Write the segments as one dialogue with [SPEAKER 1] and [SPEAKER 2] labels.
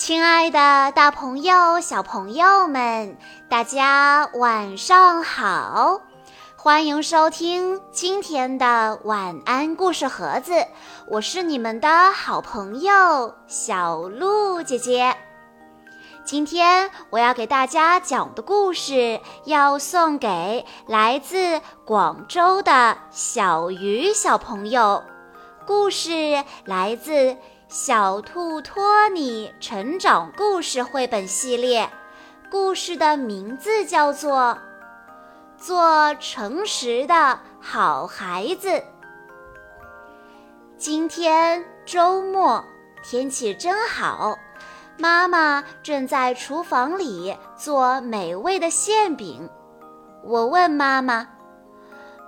[SPEAKER 1] 亲爱的，大朋友、小朋友们，大家晚上好！欢迎收听今天的晚安故事盒子，我是你们的好朋友小鹿姐姐。今天我要给大家讲的故事，要送给来自广州的小鱼小朋友。故事来自《小兔托尼成长故事绘本系列》，故事的名字叫做《做诚实的好孩子》。今天周末，天气真好，妈妈正在厨房里做美味的馅饼。我问妈妈。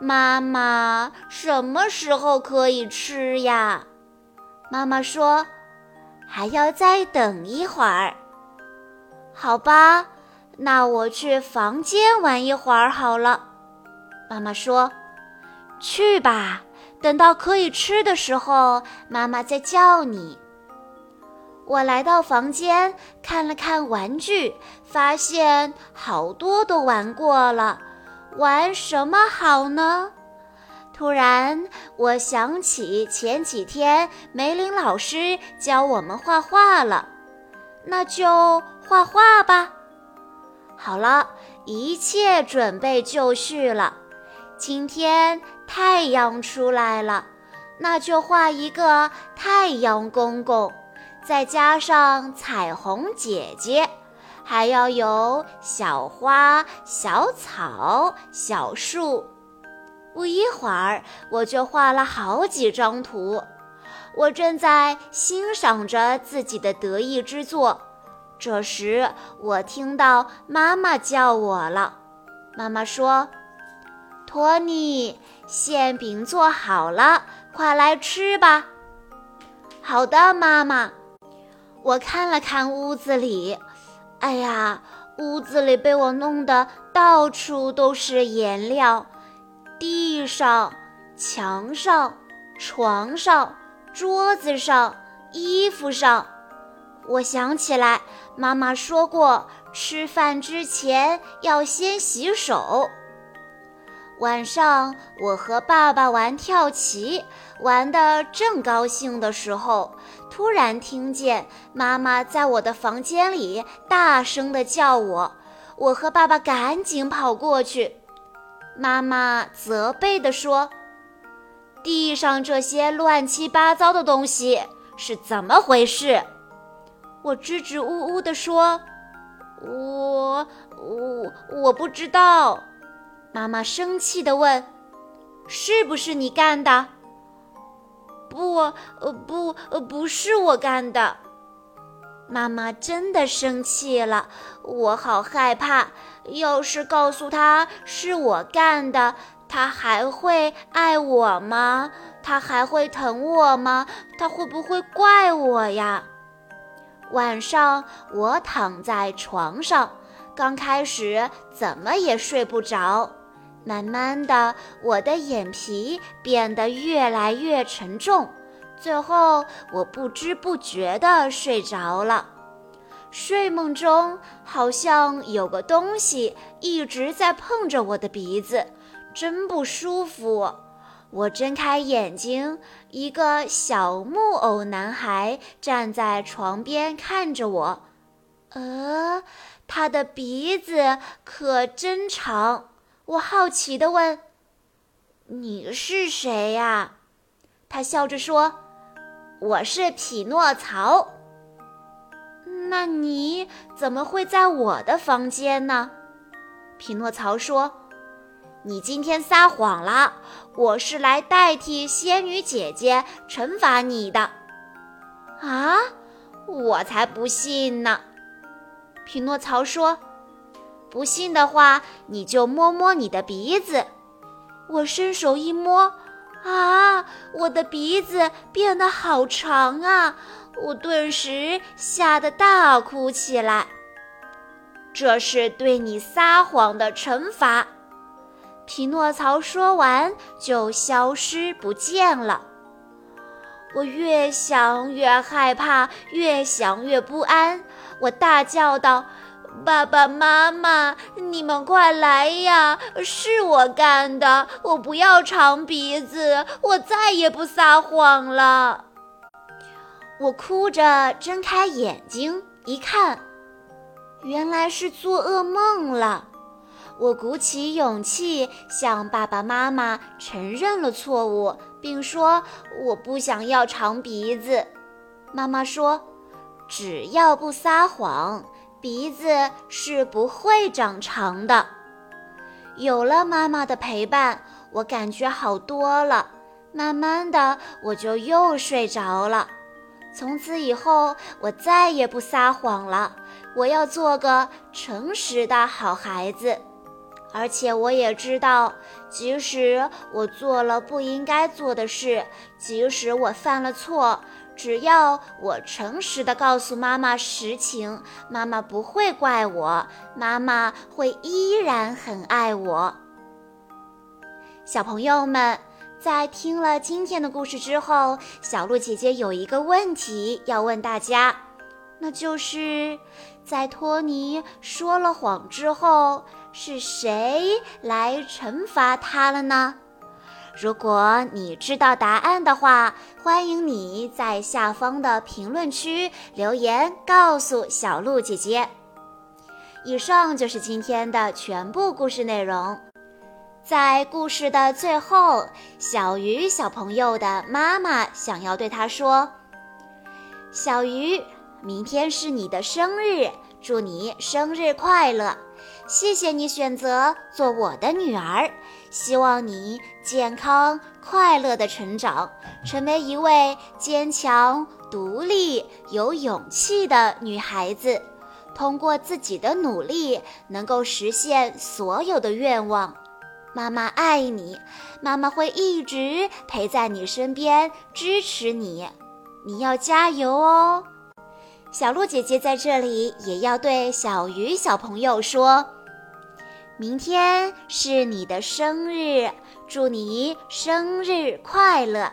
[SPEAKER 1] 妈妈，什么时候可以吃呀？妈妈说，还要再等一会儿。好吧，那我去房间玩一会儿好了。妈妈说：“去吧，等到可以吃的时候，妈妈再叫你。”我来到房间看了看玩具，发现好多都玩过了。玩什么好呢？突然，我想起前几天梅林老师教我们画画了，那就画画吧。好了，一切准备就绪了。今天太阳出来了，那就画一个太阳公公，再加上彩虹姐姐。还要有小花、小草、小树。不一会儿，我就画了好几张图。我正在欣赏着自己的得意之作。这时，我听到妈妈叫我了。妈妈说：“托尼，馅饼做好了，快来吃吧。”好的，妈妈。我看了看屋子里。哎呀，屋子里被我弄得到处都是颜料，地上、墙上、床上、桌子上、衣服上。我想起来，妈妈说过，吃饭之前要先洗手。晚上，我和爸爸玩跳棋，玩得正高兴的时候，突然听见妈妈在我的房间里大声地叫我。我和爸爸赶紧跑过去，妈妈责备地说：“地上这些乱七八糟的东西是怎么回事？”我支支吾吾地说：“我我我不知道。”妈妈生气地问：“是不是你干的？”“不，呃，不，呃，不是我干的。”妈妈真的生气了，我好害怕。要是告诉她是我干的，她还会爱我吗？她还会疼我吗？她会不会怪我呀？晚上，我躺在床上，刚开始怎么也睡不着。慢慢的，我的眼皮变得越来越沉重，最后我不知不觉地睡着了。睡梦中好像有个东西一直在碰着我的鼻子，真不舒服。我睁开眼睛，一个小木偶男孩站在床边看着我，呃，他的鼻子可真长。我好奇地问：“你是谁呀？”他笑着说：“我是匹诺曹。”那你怎么会在我的房间呢？匹诺曹说：“你今天撒谎了，我是来代替仙女姐姐惩罚你的。”啊，我才不信呢！匹诺曹说。不信的话，你就摸摸你的鼻子。我伸手一摸，啊，我的鼻子变得好长啊！我顿时吓得大哭起来。这是对你撒谎的惩罚。匹诺曹说完就消失不见了。我越想越害怕，越想越不安。我大叫道：“爸爸妈妈，你们快来呀！是我干的，我不要长鼻子，我再也不撒谎了。”我哭着睁开眼睛，一看，原来是做噩梦了。我鼓起勇气向爸爸妈妈承认了错误，并说我不想要长鼻子。妈妈说：“只要不撒谎，鼻子是不会长长的。”有了妈妈的陪伴，我感觉好多了。慢慢的，我就又睡着了。从此以后，我再也不撒谎了。我要做个诚实的好孩子。而且我也知道，即使我做了不应该做的事，即使我犯了错，只要我诚实的告诉妈妈实情，妈妈不会怪我，妈妈会依然很爱我。小朋友们，在听了今天的故事之后，小鹿姐姐有一个问题要问大家，那就是在托尼说了谎之后。是谁来惩罚他了呢？如果你知道答案的话，欢迎你在下方的评论区留言告诉小鹿姐姐。以上就是今天的全部故事内容。在故事的最后，小鱼小朋友的妈妈想要对他说：“小鱼，明天是你的生日，祝你生日快乐。”谢谢你选择做我的女儿，希望你健康快乐的成长，成为一位坚强、独立、有勇气的女孩子。通过自己的努力，能够实现所有的愿望。妈妈爱你，妈妈会一直陪在你身边，支持你。你要加油哦！小鹿姐姐在这里也要对小鱼小朋友说：“明天是你的生日，祝你生日快乐！”